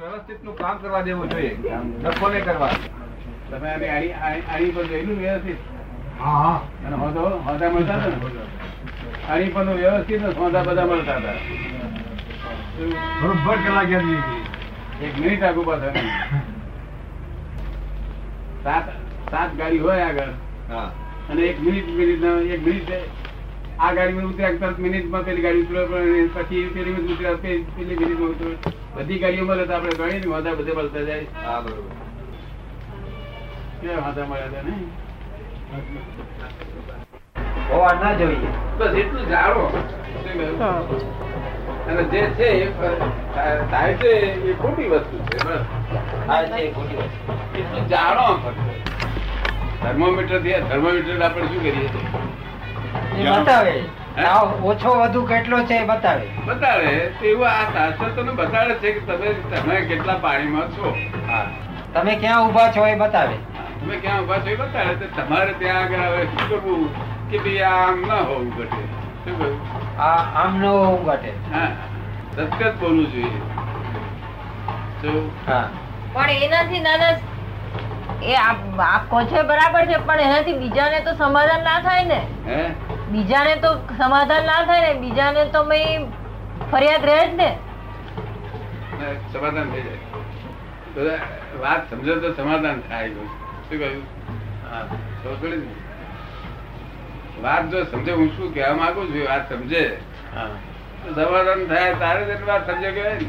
વ્યવસ્થિતનું કામ કરવા દેવું જોઈએ. નફો નહીં કરવા. તમે આની પર જોયેલું વ્યવસ્થિત? હા હા. અને હોદો હોદા મળતા હતા ને? પર વ્યવસ્થિત હોદા બધા મળતા હતા. બરોબર કલાક એક મિનિટ આગુ પાછળ સાત સાત ગાડી હોય આગળ. હા. અને એક મિનિટ મિનિટ એક મિનિટ આ ગાડીમાં ઉતર્યા તરત મિનિટમાં પેલી ગાડી ઉતરે પછી પેલી મિનિટ ઉતર્યા પેલી મિનિટમાં ઉતરે બધી ગાડીઓ મળે તો આપણે ગણી ને હોદા બધે મળતા જાય. હા બરોબર. કેવા વાંધા મળ્યા હતા હોવા ના જોઈએ. બસ એટલું જાણો અને જે છે એ થાય છે એ ખોટી વસ્તુ છે બસ. થાય છે ખોટી વસ્તુ. એટલું જાણો થર્મોમીટરથી થર્મોમીટર આપણે શું કરીએ? છીએ બતાવે. ઓછો વધુ કેટલો છે એ બતાવે. બતાવે? એવું આ શાસ્ત્ર તમને બતાવે છે કે તમે તમે કેટલા પાણીમાં છો? હા. તમે ક્યાં ઊભા છો એ બતાવે. તમે ક્યાં ઊભા છો એ બતાવે તો તમારે ત્યાં આગળ હવે શું કરવું? કે ભાઈ આમ ના હોવું ઘટે. શું કહ્યું? આ આમ ન હોવું ઘટે. હા. સત્ય બોલવું જોઈએ. હા. પણ એનાથી નાના એ આપ આપ કહો છે બરાબર છે પણ એનાથી બીજાને તો સમાધાન ના થાય ને. હે? બીજાને તો સમાધાન ના થાય ને બીજાને તો મેં ફરિયાદ રહે જ ને. સમાધાન થઈ જાય. વાત સમજો તો સમાધાન થાય શું કહ્યું? હા ખબર ને? વાત જો સમજે હું શું કહેવા માંગુ છું વાત સમજે. સમાધાન થાય તારે જ વાત સમજે કહેવાય ને.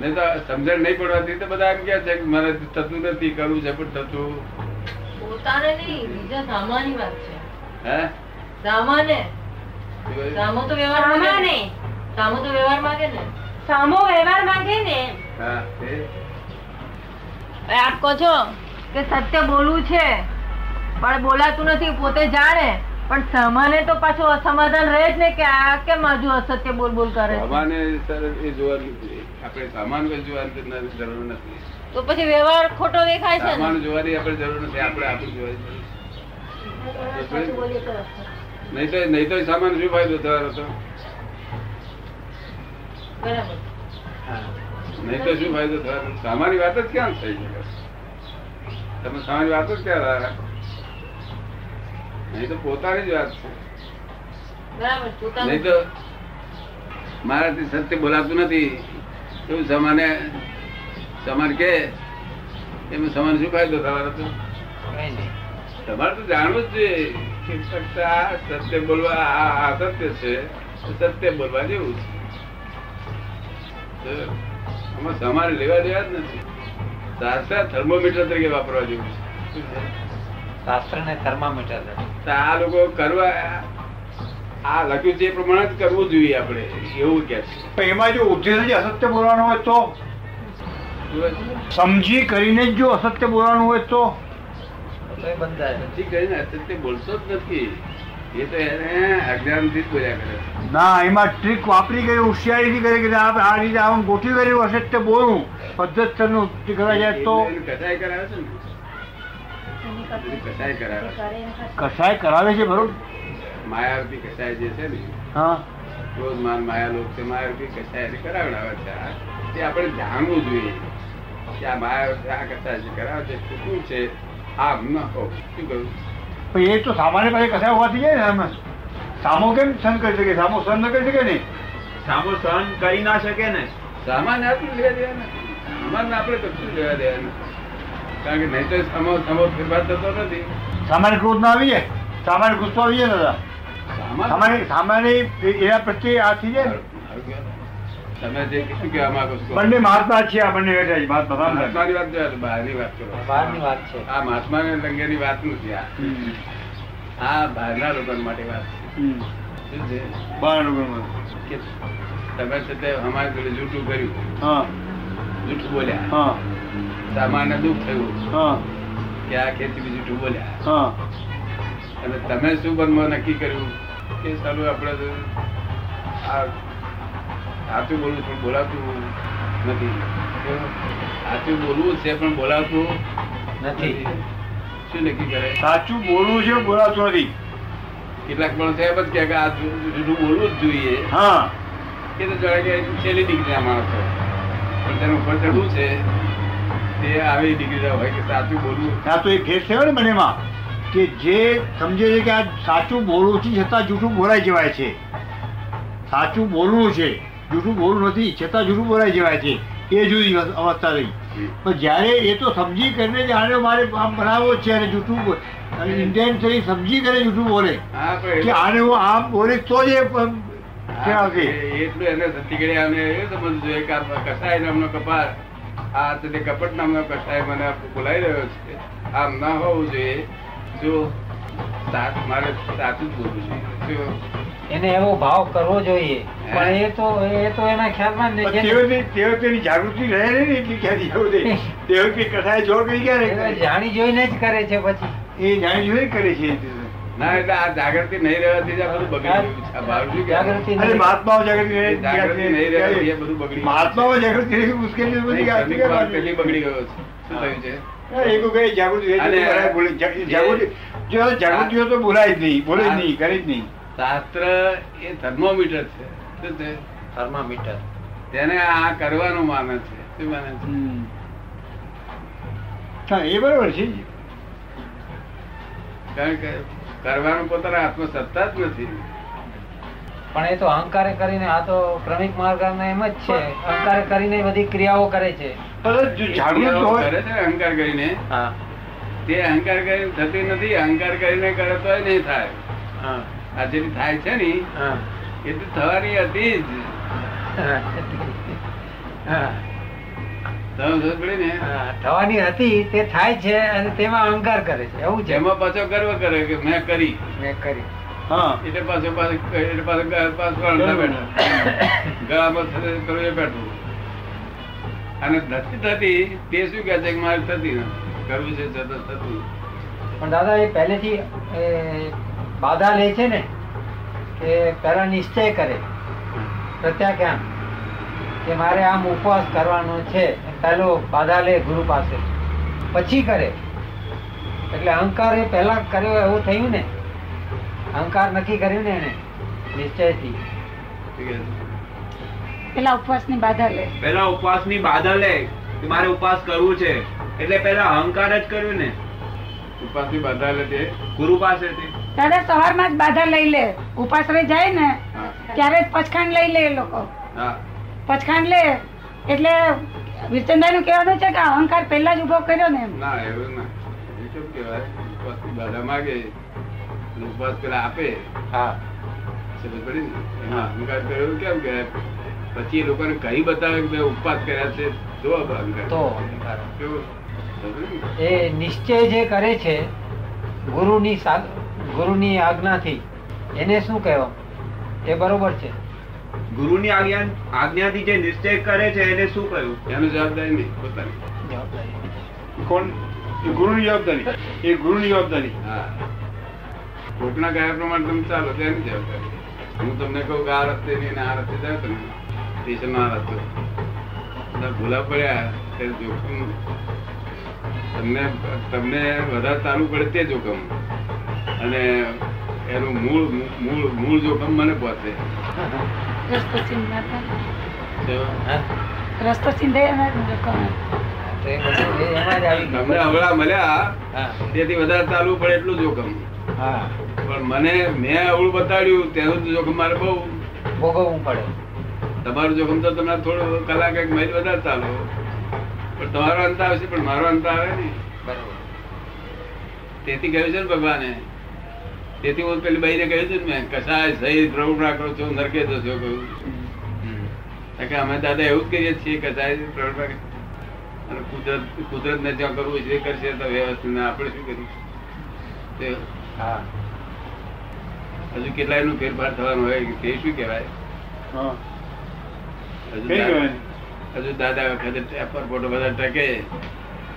નહીં તો સમજણ નહીં પડવાથી તો બધા એમ કહે છે કે મારે થતું નથી કરવું છે પણ થતું. પોતાને નહીં બીજા સામાન્ય વાત છે. હે? સામાને સામો તો વ્યવહાર માંગે સામો તો વ્યવહાર માંગે ને. સામો વ્યવહાર માંગે ને. આપ કહો છો કે સત્ય બોલવું છે પણ બોલાતું નથી પોતે જાણે. પણ સામાને તો પાછું અસમાધાન રહે જ ને કે આ કેમ હજુ અસત્ય બોલ બોલ કરે સામાને એ જોવાનું આપણે સામાન જોવાની જરૂર નથી તો પછી વ્યવહાર ખોટો દેખાય છે સામાન જોવાની આપણે જરૂર નથી આપણે આપણું જોવાની નહીં તો નહીં તો સામાન શું ફાયદો થવાનો હતો? નહીં તો શું ફાયદો થવાનો? સામાન્ય વાત જ ક્યાં થઈ શકે તમે સામાન્ય વાત જ ક્યાં રહ્યા નહીં તો પોતાની જ વાત છે. બરાબર નહીં તો મારાથી સત્ય બોલાતું નથી. એવું સમાને સમાન કે એમાં સમાન શું ફાયદો થવાનો હતો? તમારે તો જાણવું જ જોઈએ. સત્ય બોલવા અસત્ય છે સત્ય બોલવા જેવું છે. આમાં તમારે લેવા દેવા જ નથી. શાસ્ત્ર થર્મોમીટર તરીકે વાપરવા જેવું છે. શાસ્ત્ર ને થર્મોમીટર આ લોકો કરવા આ લખ્યું છે એ પ્રમાણે જ કરવું જોઈએ આપણે એવું કે છે. પણ એમાં જો ઉદ્દેશ અસત્ય બોલવાનું હોય તો? સમજી કરીને જ જો અસત્ય બોલવાનું હોય તો? તો એ બંધાય નથી કરીને અસત્ય બોલતો જ નથી. એ તો એને અજ્ઞાનથી જ બોલ્યા કરે ના એમાં ટ્રીક વાપરી ગઈ હોશિયારીથી કરી કે આ આ રીતે આમ ગોઠવી કરી અસત્ય બોલવું પદ્ધતિસરનું કરવા જાય તો એને કસાય કરાવે છે ને? એની કરાવે. કસાય કરાવે છે બરોબર માયાવતી કસાય જે છે ને હા. રોજ માન માયા લોક છે માયાવતી કસાય એને કરાવડાવે છે તે આપણે જાણવું જોઈએ. કે આ માયા આ કસાય જે કરાવે છે શું છે? આમ ન શું કહ્યું? પણ એ તો સામાન્ય પાસે કથા હોવાથી જાય ને એમાં સામો કેમ સહન કરી શકે? સામો સહન ન કરી શકે ને? સામો સહન કરી ના શકે ને. સામાન્ય આપણે લેવા દેવા નથી સામાન્ય આપણે કશું લેવા દેવા નથી કારણ કે નહીં તો સામો સામો ફેરફાર થતો નથી. સામાન્ય ક્રોધ ના આવી જાય? સામાન્ય ગુસ્સો આવી જાય ને દાદા? સામાન્ય? સામાન્ય એના પ્રત્યે આ થઈ જાય ને? તમે જે શું કહેવા માંગો છો બંને મહાત્મા છે આ બંને સામે. મહાત્માની વાત બહારની વાત કરો. બહારની વાત છે. આ મહાત્મા અંગેની વાત નથી આ. આ બહારના લોકો માટે વાત છે. કે તમે છે તે અમારી જોડે જૂઠું કર્યું. હા. જૂઠું બોલ્યા. હા. સામાન્ય દુઃખ થયું. હા. કે આ ખેતી જૂઠું બોલ્યા. હા. અને તમે શું બનવા નક્કી કર્યું? કે સારું આપણે આ સાચું બોલવું પણ બોલાતું નથી? સાચું બોલવું છે પણ બોલાતું નથી. શું નક્કી કરે? સાચું બોલવું છે બોલાતું નથી. કેટલાક માણસો એમ જ કે આ જૂઠું બોલવું જ જોઈએ. હા. કે તો જાણે કે છેલ્લી ડિગ્રીના માણસો પણ તેનું ઉપર ચડવું છે? તે આવી ડિગ્રી હોય કે સાચું બોલવું. આ તો એ ફેર થયો ને મનેમાં કે જે સમજે છે કે આ સાચું બોલવું છે છતાં જૂઠું બોલાઈ જવાય છે. સાચું બોલવું છે. જૂઠું બોલું નથી છતાં જૂઠું બોલાઈ જવાય છે એ જુદી અવસ્થા રહી. પણ જ્યારે એ તો સમજી કરીને જ આને મારે આમ બનાવવો છે અને જૂઠું ઇન્ટેન્શનલી સમજી કરીને જૂઠું બોલે કે આને હું આમ બોલીશ તો જ એ એટલું એને સતીગડી આને એ સમજવું જોઈએ કે આ કસાય નામનો કપાળ આ તે કપટ નામનો કસાય મને બોલાઈ રહ્યો છે. આમ ના હોવું જોઈએ. જો મારે સાચું જ બોલવું જોઈએ. એને એવો ભાવ કરવો જોઈએ. પણ એ તો એ તો એના ખ્યાલમાં જ પણ ને તેઓ તેની જાગૃતિ રહે ને એટલી ક્યાંથી એવું તે તેઓ કે કથાએ જોર કઈ ક્યારે જાણી જોઈને જ કરે છે પછી. એ જાણી જોઈ કરે છે ના એટલે આ જાગૃતિ નહીં રહેવાથી આ બધું બગડી? જાગૃતિ અરે મહાત્માઓ જાગૃતિ જાગૃતિ નહીં રહેવાથી એ બધું બગડી મહાત્માઓ જાગૃતિ રહી મુશ્કેલી બધી પેલી બગડી ગયો છે? શું થયું છે? જાગૃતિ જાગૃતિ જો જાગૃતિ હોય તો બોલાય જ નહીં બોલે જ નહીં કરે જ નહીં. શાસ્ત્ર એ થર્મોમીટર છે. શું છે? થર્મોમીટર. તેને આ કરવાનું માને છે. શું માને છે? હા એ બરોબર છે. કારણ કે કરવાનું પોતાના હાથમાં સત્તા જ નથી. પણ એ તો અહંકારે કરીને આ તો ક્રમિક માર્ગ એમ જ છે. અહંકાર કરીને બધી ક્રિયાઓ કરે છે. અહંકાર કરીને? હા. તે અહંકાર કરીને થતી નથી અહંકાર કરીને કરે તો નહીં થાય. હા. આ થાય છે ને એ તો થવાની હતી જ. થવાની હતી તે થાય છે અને તેમાં અહંકાર કરે છે. એવું છે. એમાં પાછો ગર્વ કરે કે મેં કરી. મેં કરી. હા. એટલે પાછો પાછો એટલે પાછો પાછો અડધા બેઠા. ગળામાં થતે કરવું એ બેઠું. અને નથી થતી તે શું છે કે મારે થતી નથી. કરવું છે છતાં થતું પણ દાદા એ પહેલેથી બાધા લે છે ને કે પહેલા નિશ્ચય કરે. પ્રત્યાખ્યાન કે મારે આમ ઉપવાસ કરવાનો છે પહેલો બાધા લે ગુરુ પાસે. પછી કરે. એટલે અહંકાર એ પહેલા કર્યો એવું થયું ને અહંકાર નક્કી કર્યું ને એને નિશ્ચયથી? પેલા ઉપવાસની બાધા લે. પેલા ઉપવાસની બાધા લે કે મારે ઉપવાસ કરવું છે. એટલે પેલા અહંકાર જ કર્યું ને. ઉપવાસની બાધા લે તે ગુરુ પાસેથી દાદા સવારમાં જ બાધા લઈ લે. ઉપાસ જાય ને ત્યારે જ પચખાંડ લઈ લે એ લોકો. હા. પચખાંડ લે. એટલે વિરચંદાઈ નું કહેવાનું છે કે અહંકાર પહેલા જ ઊભો કર્યો ને એમ. ના એવું ના. એ કેમ કહેવાય? બાધા માગે ઉપવાસ પેલા આપે. હા. સમજ પડી ને? અહંકાર કર્યો કેમ કે પછી એ લોકોને કહી બતાવે કે મેં ઉપવાસ કર્યા છે તો અહંકાર. તો અહંકાર? એ નિશ્ચય જે કરે છે ગુરુની સા- ગુરુની આજ્ઞાથી. એને શું કહેવા એ બરોબર છે. ગુરુની આજ્ઞા આજ્ઞાથી જે નિશ્ચય કરે છે એને શું કહ્યું? એનું જવાબદારી નહીં પોતાની. કોણ? ગુરુની જવાબદારી. એ ગુરુની જવાબદારી. હા. કોકના ગયા પ્રમાણે તમે ચાલો તેની જવાબદારી. હું તમને કહું કે આ રસ્તે નહીં ને આ રસ્તે જાય તમે. સ્ટેશન આ રસ્તો. બધા ભૂલા પડ્યા તે જોખમ. તમને તમને વધારે ચાલુ પડે તે જોખમ. અને એનું મૂળ મૂળ મૂળ જોખમ મને પહોંચે રસ્તો ચિંતા રસ્તો ચિંતા તો એ બધું એ એમાં જ આવી તમને ગયું. મળ્યા. તેથી વધારે ચાલવું પડે એટલું જોખમ. પણ મને મેં અવળું બતાડ્યું તેનું જોખમ મારે બહુ. ભોગવવું પડે. તમારું જોખમ તો તમે થોડું કલાક એક વધારે ચાલો. પણ તમારો અંત આવશે પણ મારો અંત આવે નહીં. બરાબર. તેથી કહ્યું છે ને ભગવાને તેથી હું પેલી બહેને કહ્યું હતું ને કસાય સહી પ્રવૃત્તિ રાખો છો નરકે જશો કહ્યું. કે અમે દાદા એવું જ કરીએ છીએ કસાય પ્રવૃત્તિ અને કુદરત કુદરત ને જ્યાં કરવું છે કરશે તો વ્યવસ્થિત આપણે શું કરીશું હા. હજુ કેટલાયનું ફેરફાર થવાનું હોય તે શું કહેવાય? હજુ કહેવાય? હજુ દાદા વખતે ટેપર ફોટો બધા ટકે.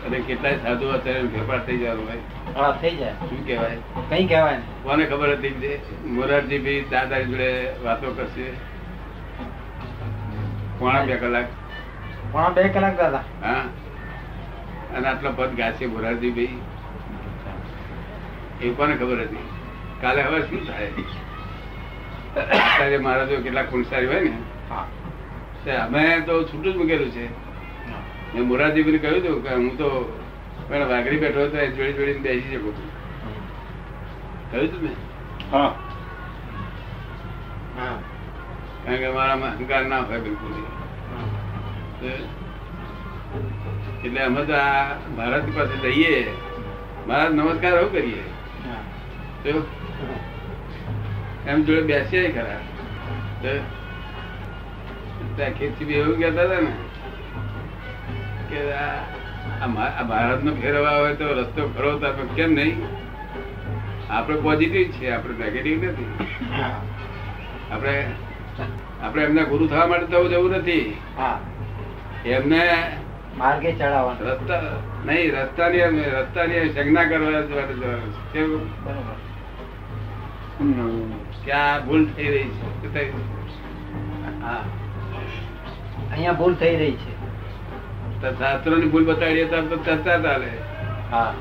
અને કેટલાય સાધુ અત્યારે ફેરફાર થઈ જવાનું હોય. હા થઈ જાય. શું કહેવાય? કઈ કહેવાય કોને ખબર હતી મોરારજી ભાઈ દાદા જોડે વાતો કરશે? પોણા બે કલાક. પોણા બે કલાક દાદા. હા. અને આટલો પદ ગાશે મોરારજી ભાઈ એ કોને ખબર હતી? કાલે હવે શું થાય? મારા જો કેટલા ખૂણસારી હોય ને? અમે તો છૂટું જ મૂકેલું છે. મેં મોરારજીભાઈને કહ્યું હતું કે હું તો પણ વાઘરી બેઠો હતો એ જોડી જોડીને બેસી શકું છું કહ્યું હતું ને? હા. હા. કારણ કે મારામાં અહંકાર ના હોય બિલકુલ એટલે અમે તો આ ભારત પાસે જઈએ મહારાજ નમસ્કાર આવું કરીએ. તો એમ જોડે બેસીએ ખરા. ત્યાં ખેતથી એવું કહેતા હતા ને કે આ ભારતનો ફેરવા હોય તો રસ્તો ખરો તો કેમ નહીં? આપણે પોઝિટિવ છે આપણે નેગેટિવ નથી. આપણે આપણે એમના ગુરુ થવા માટે તો જવું નથી. એમને માર્ગે ચડાવવાનું. રસ્તા નહીં રસ્તાની રસ્તાની સંજ્ઞા કરવા માટે જવાનું છે. કેવું? બરોબર. કે આ ભૂલ થઈ રહી છે. હા. અહીંયા ભૂલ થઈ રહી છે. તો શાસ્ત્રોની ભૂલ બતાડીએ તો ચર્ચા ચાલે હા.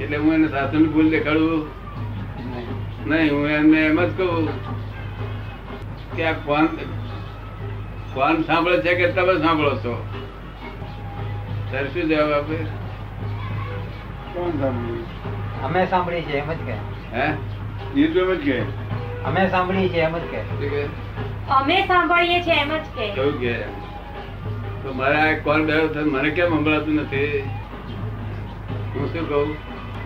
એટલે હું એને શાસ્ત્રોની ભૂલ દેખાડું? નહીં. હું એમને એમ જ કહું કે આ કોણ કોણ સાંભળે છે કે તમે સાંભળો છો? ત્યારે શું જવાબ આપે. કોણ સાંભળ્યું? અમે સાંભળી છે એમ જ કે હે? એમ જ કે અમે સાંભળી છે એમ જ કે અમે સાંભળીએ છીએ એમ જ કે કેવું કે તો મારે આ કોણ બેઠો થયો. મને કેમ સંભળાતું નથી? હું શું કહું?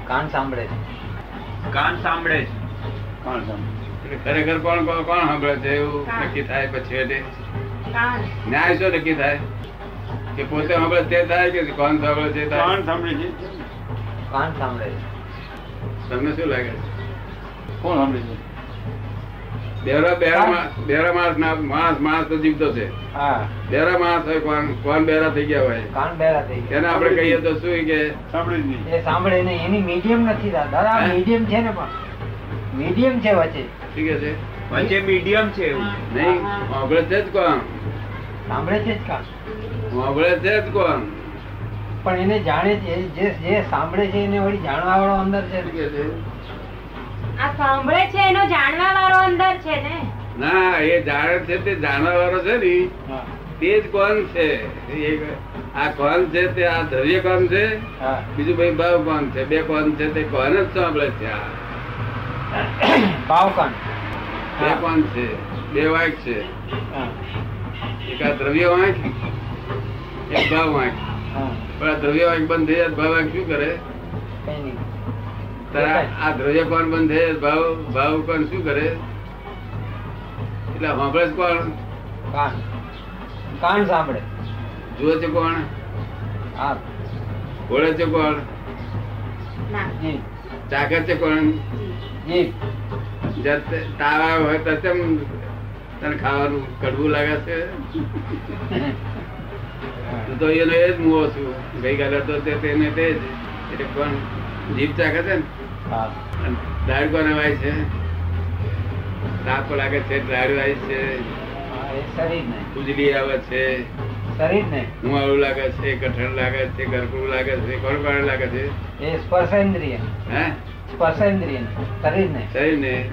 કાન સાંભળે છે. કાન સાંભળે છે. કોણ સાંભળે. એટલે ખરેખર કોણ કોણ કોણ સાંભળે છે એવું નક્કી થાય પછી એટલે? ન્યાય શું નક્કી થાય? કે પોતે સાંભળે તે થાય કે કોણ સાંભળે છે થાય? કોણ સાંભળે છે. કાન સાંભળે છે. તમને શું લાગે છે? કોણ સાંભળે છે? બેરા બેરા બેરા માણસ ના માણસ માણસ તો જીવતો છે. બેરા માણસ હોય કોણ કોણ બેરા થઈ ગયા હોય. કાન બેરા થઈ ગયા? એને આપણે કહીએ તો શું કે? સાંભળે નહીં. એ સાંભળે નહીં. એની મીડિયમ નથી દાદા. દાદા મીડિયમ છે ને પણ. મીડિયમ છે વચ્ચે. શું કે છે? વચ્ચે મીડિયમ છે નહીં સાંભળે છે જ કોણ? સાંભળે છે જ કાન સાંભળે છે જ કોણ? પણ એને જાણે છે જે જે સાંભળે છે એને વળી જાણવા વાળો અંદર છે. કે છે? આ સાંભળે છે ને? ના એ જાણે છે તે જાણવા વાળો છે ને. તે જ કોણ છે? આ કોણ છે તે આ દ્રવ્ય કોણ છે? બીજું ભાઈ ભાવ કોણ છે? બે કોણ છે તે કોણ જ સાંભળે છે આ. ભાવ કોણ? બે કોણ છે? બે વાંક છે. એક આ દ્રવ્ય વાંક એક ભાવ વાંક. હા. પણ આ દ્રવ્ય વાંક બંધ થઈ જાય ભાવ વાંક શું કરે? કઈ નહીં. તારા આ દ્રવ્ય કોણ બંધ થઈ જાય ભાવ ભાવ કોણ શું કરે? એટલે સાંભળે છે કોણ? કાન. કાન સાંભળે. જુએ છે કોણ? હા. ઓળે છે કોણ? ચાખે ચાકે છે કોણ? આવ્યો હોય તો કેમ તને ખાવાનું કડવું લાગે છે? તું તો એનો એ જ મુવો છું. ગઈકાલે તો તે તેને તે જ. એટલે કોણ? જીભ ચાખે છે ને? હા. અને દાળ કોને વાય છે? તાપ લાગે છે દાળ વાય છે હા, ને. ઉજળી આવે છે. ને? મુવાળું લાગે છે કઠણ લાગે છે ગરકડું લાગે છે કોણ કોણ લાગે છે? એ સ્પર્શેન્દ્રિય. હે? સ્પર્શેન્દ્રિય ને શરીર ને. શરીર ને.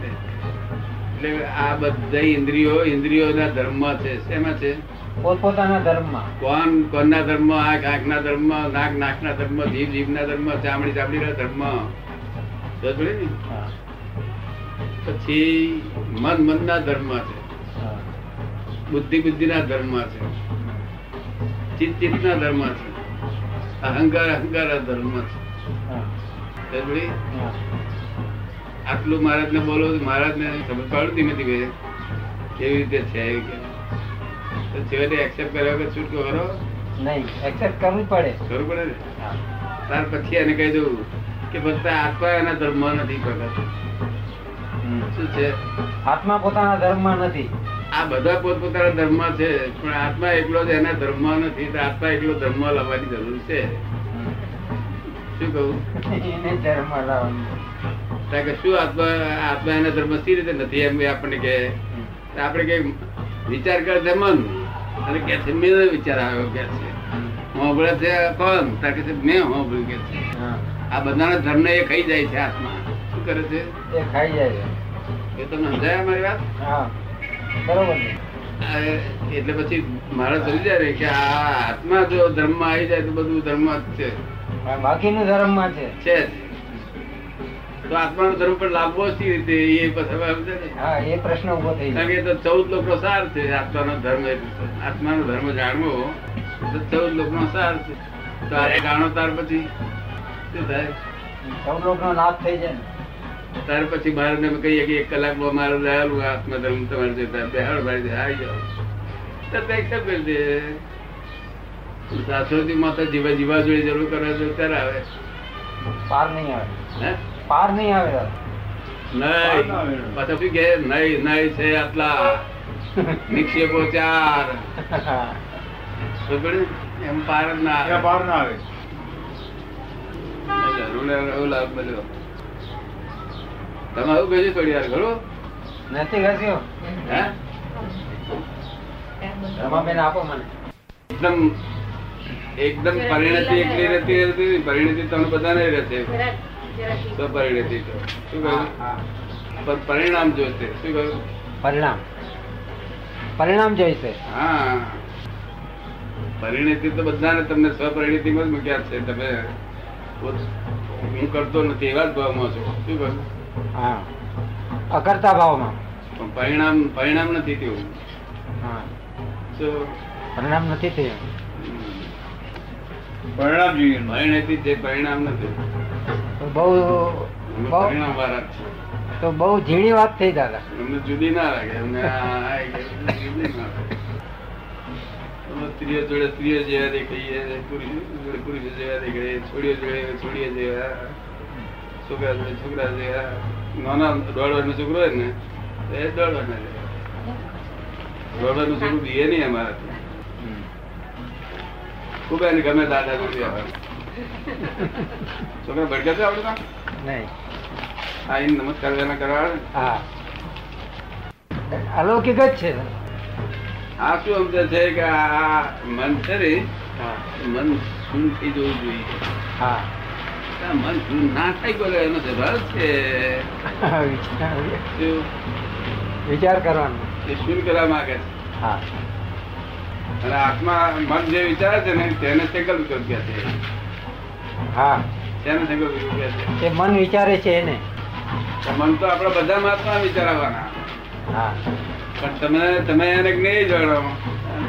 એટલે આ બધા ઇન્દ્રિયો ઇન્દ્રિયોના ધર્મ છે. શેમાં છે? પોતપોતાના ધર્મમાં. કોણ કોણના ધર્મ? આંખ આંખના ધર્મ નાક નાકના ધર્મ જીભ જીભના ધર્મ ચામડી ચામડીના ધર્મ. સમજ ને? હા, પછી મન મનના ધર્મ છે. બુદ્ધિ બુદ્ધિના ધર્મ છે. ચિત્ત ચિત્તના ધર્મ છે. અહંકાર અહંકાર ધર્મ છે. આટલું મહારાજ ને બોલો મહારાજ ને સમજ પાડું ધીમે ધીમે. કેવી રીતે છે એવી કે. છેવટે એક્સેપ્ટ કર્યો કે છૂટકો કરો નહીં એક્સેપ્ટ કરવું પડે. કરવું પડે ને. ત્યાર પછી એને કહી દઉં કે ફક્ત આત્મા એના ધર્મ નથી પ્રગટ. શું છે? આત્મા પોતાના ધર્મમાં નથી. આ બધા પોતપોતાના ધર્મ છે પણ આત્મા એકલો જ એના ધર્મ નથી આત્મા એકલો ધર્મ લાવવાની જરૂર છે. શું કહું? એને ધર્મ લાવવાનું. કે શું આત્મા આત્મા એના ધર્મ સી રીતે નથી એમ આપણને કે આપણે કઈ વિચાર કરે છે મન. અને કે છે મેં વિચાર આવ્યો કે છે. હોંભળે છે કોણ? તાર કે છે મેં હોંભળ્યું કે છે. આ બધાના ધર્મ એ ખાઈ જાય છે આત્મા. શું કરે છે? એ ખાઈ જાય છે. એ તમને સમજાય મારી વાત? હા બરોબર એટલે પછી મારે સમજી જાય ને કે આ આત્મા જો ધર્મમાં આવી જાય તો બધું ધર્મ જ છે. બાકીનું ધર્મમાં છે. છે તો આત્માનો ધર્મ પણ જ કેવી રીતે? એ ને? હા એ પ્રશ્ન ઊભો થઈ કારણ કે તો ચૌદ લોકો સાર છે આત્માનો ધર્મ. આત્માનો ધર્મ જાણવો તો ચૌદ લોકો સાર છે. તો આ જાણો ત્યાર પછી શું થાય? સૌ લોકોનો લાભ થઈ જાય ને. ત્યાર પછી બહાર ને અમે કહીએ કે એક કલાકમાં મારું દયાલું આત્મા ધર્મ તમારે જોતા બેહાડ ભાઈ આવી જાઓ. તો તે accept કરી દે. સાસરોથી માં તો જીવા જીવા જોડે જરૂર કરે છે ત્યારે આવે. પાર નહીં આવે. હે? પાર નહીં આવે નહીં. પાછા શું કે? નહીં નહીં છે આટલા. નિક્ષેપો ચાર એમ પાર ના પાર ના આવે. જરૂર એવું લાભ મળ્યો તમે આવું કહેજો થોડી વાર ખરું નથી ઘસ્યો? રમાબેન આપો મને. એકદમ એકદમ પરિણતિ એકલી રહેતી રહેતી પરિણતિ તમને બધાને રહેશે સ્વપરિણતિ તો શું કહ્યું? પણ પરિણામ જોશે શું કહ્યું? પરિણામ. પરિણામ જોઈશે. હા. પરિણતિ તો બધાને તમને સ્વપરિણતિમાં જ મૂક્યા છે. તમે હું કરતો નથી એવા જ ભાવમાં છો. શું કહ્યું? હા. અકર્તા ભાવમાં. પણ પરિણામ પરિણામ નથી થયું હા. પરિણામ નથી થયું પરિણામ જોઈએ. પરિણતિ જે પરિણામ નથી. બહુ પરિણામ વાળા તો બહુ ઝીણી વાત થઈ દાદા. અમને જુદી ના લાગે. અમને આ આઈ ગઈ, જુદી ના લાગે. સ્ત્રીઓ જોડે સ્ત્રીઓ જેવા દેખાઈએ પુરુષો જોડે પુરુષો જેવા દેખાઈએ છોડીઓ જોડે છોડીઓ જેવા. છોકરા જોડે છોકરા જેવા નાના દોઢ વર્ષનો છોકરો હોય ને એ દોઢ વર્ષના જેવા દોઢ વર્ષનું છોકરું બીએ નહીં અમારાથી. ખૂબ એને ગમે દાદા નથી છોકરા ભડકે છે આવડું નહીં. આ એને નમસ્કાર એના કરવા. હા. અલૌકિક જ છે. આ શું સમજે છે કે આ મન છે ને હા. મન શું થઈ જવું જોઈએ. હા. મન શૂન ના થઈ ગયો એનો સ્વભાવ છે. વિચાર કરવાનો. એ શૂન કરવા માંગે છે? હા. અને આત્મા મન જે વિચારે છે ને તેને સંકલ્પ કહે છે. હા. તેને સંકલ્પ કહે છે. એ મન વિચારે છે એને. મન તો આપણા બધા આત્મા વિચારવાના. હા. પણ તમે તમે એને નહીં જાણો.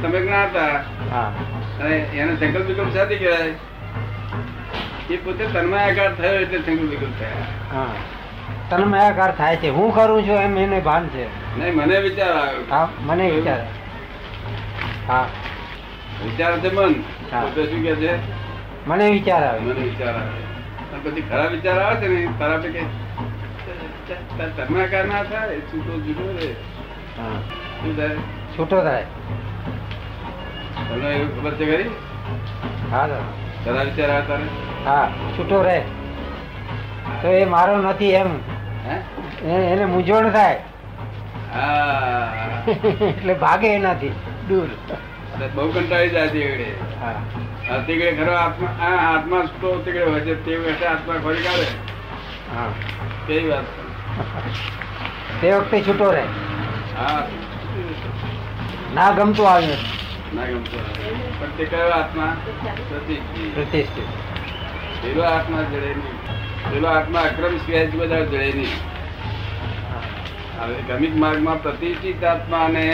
તમે જ્ઞાતા. હા. અને એને સંકલ્પ વિકલ્પ સાથે કહેવાય. એ પોતે તન્માયાકાર થયો એટલે સંકલ્પ વિકલ્પ થયા. હા. તન્મયાકાર થાય છે. હું કરું છું એમ એને ભાન છે. નહીં મને વિચાર આવ્યો હા મને વિચાર હા. વિચાર છે મન. પોતે શું કે છે? મને વિચાર આવે. મને વિચાર આવે. પછી ખરાબ વિચાર આવે છે ને ખરાબ કે તન્માયાકાર ના થાય છૂટો જુદો રે હા. શું થાય? છૂટો થાય. તમને એવું ખબર છે ખરી? હા દાદા. ખરા વિચાર આવે તારે હા છૂટો રહે. તો એ મારો નથી એમ. હે? એને મૂંઝવણ થાય. હા. એટલે ભાગે એનાથી. દૂર. બહુ કંટાળી જાય તે ઘડીએ. હા. આ તે ખરો આત્મા આ આત્મા છૂટો તે ઘડીએ હોય છે તે વખતે આત્મા ખોરી કાઢે. હા. તે વાત. તે વખતે છૂટો રહે. હા. ના ગમતું આવ્યું ના પણ તે કયો આત્મા? પ્રતિષ્ઠિત. પેલો આત્મા જડે નહીં. પેલો આત્મા અક્રમ સિવાય બધા જડે નહીં. હવે ગમિક માર્ગમાં પ્રતિષ્ઠિત આત્માને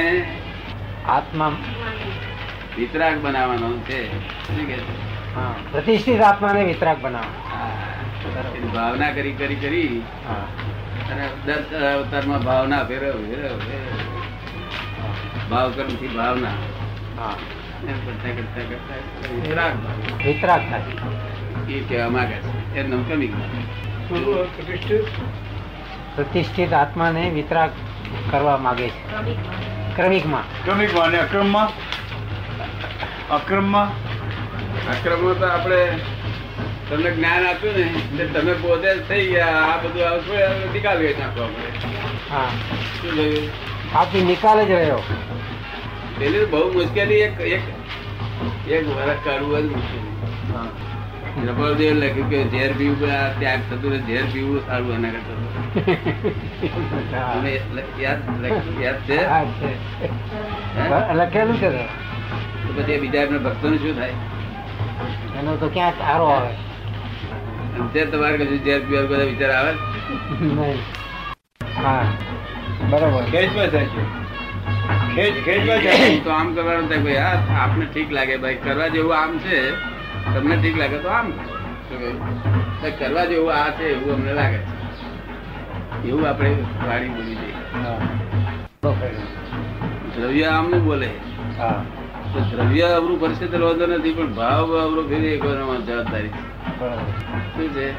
આત્મા વિતરાગ બનાવવાનો છે. કે હા પ્રતિષ્ઠિત આત્માને વિતરાગ બનાવો એની ભાવના કરી કરી કરી હા. અને દસ અવતારમાં ભાવના ફેરવ ફેરવ ફેરવ. ભાવ કર્મથી ભાવના. વિતરાગ થાય. એ કહેવા માંગે છે. એમ નામ ગમિક માર્ગ. પ્રતિષ્ઠિત? આત્માને વિતરાગ કરવા માંગે છે. ક્રમિકમાં. ક્રમિકમાં અને અક્રમમાં? અક્રમમાં? આક્રમણ તો આપણે તમને જ્ઞાન આપ્યું ને એટલે તમે પોતે થઈ ગયા. આ બધું આવશે નિકાલ કરી નાખો આપણે? હા. શું થયું? આપી નિકાલ જ રહ્યો. પેલી તો બહુ મુશ્કેલી એક એક એક વરસ કાઢવું જ મુશ્કેલી. હા. લખ્યું કે ઝેર પીવું કે આ ત્યાગ થતું ઝેર પીવું સારું એના કરતા? લખેલું છે પછી બીજા એમના ને શું થાય? એનો તો ક્યાં સારો આવે. અને તે તમારે કશું ઝેર પીવા બધા વિચાર આવે? નહીં. હા. બરોબર. ખેંચમાં થાય છે. તો આમ કરવાનું થાય ભાઈ આ આપને ઠીક લાગે ભાઈ કરવા જેવું આમ છે તમને ઠીક લાગે તો આમ. કરવા જેવું આ છે એવું અમને લાગે. એવું આપણે વાણી બોલી દઈએ. દ્રવ્ય આમનું બોલે. હા. તો દ્રવ્ય અવરું પડશે તો વાંધો નથી પણ ભાવ અવરું ફેરી એક જવાબદારી. શું છે?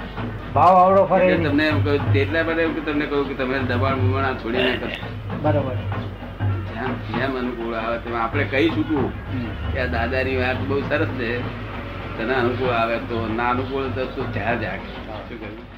ભાવ આવડો ફરે તમને એમ કહ્યું તેટલા માટે તમને કહ્યું કે તમે દબાણ બુબાણ આ છોડી નાખો બરોબર. જેમ અનુકૂળ આવે તેમ આપણે કહી છૂટવું કે આ દાદાની વાત બહુ સરસ છે. તને અનુકૂળ આવે તો ના અનુકૂળ તો તું જ્યાં જાગે શું કહ્યું?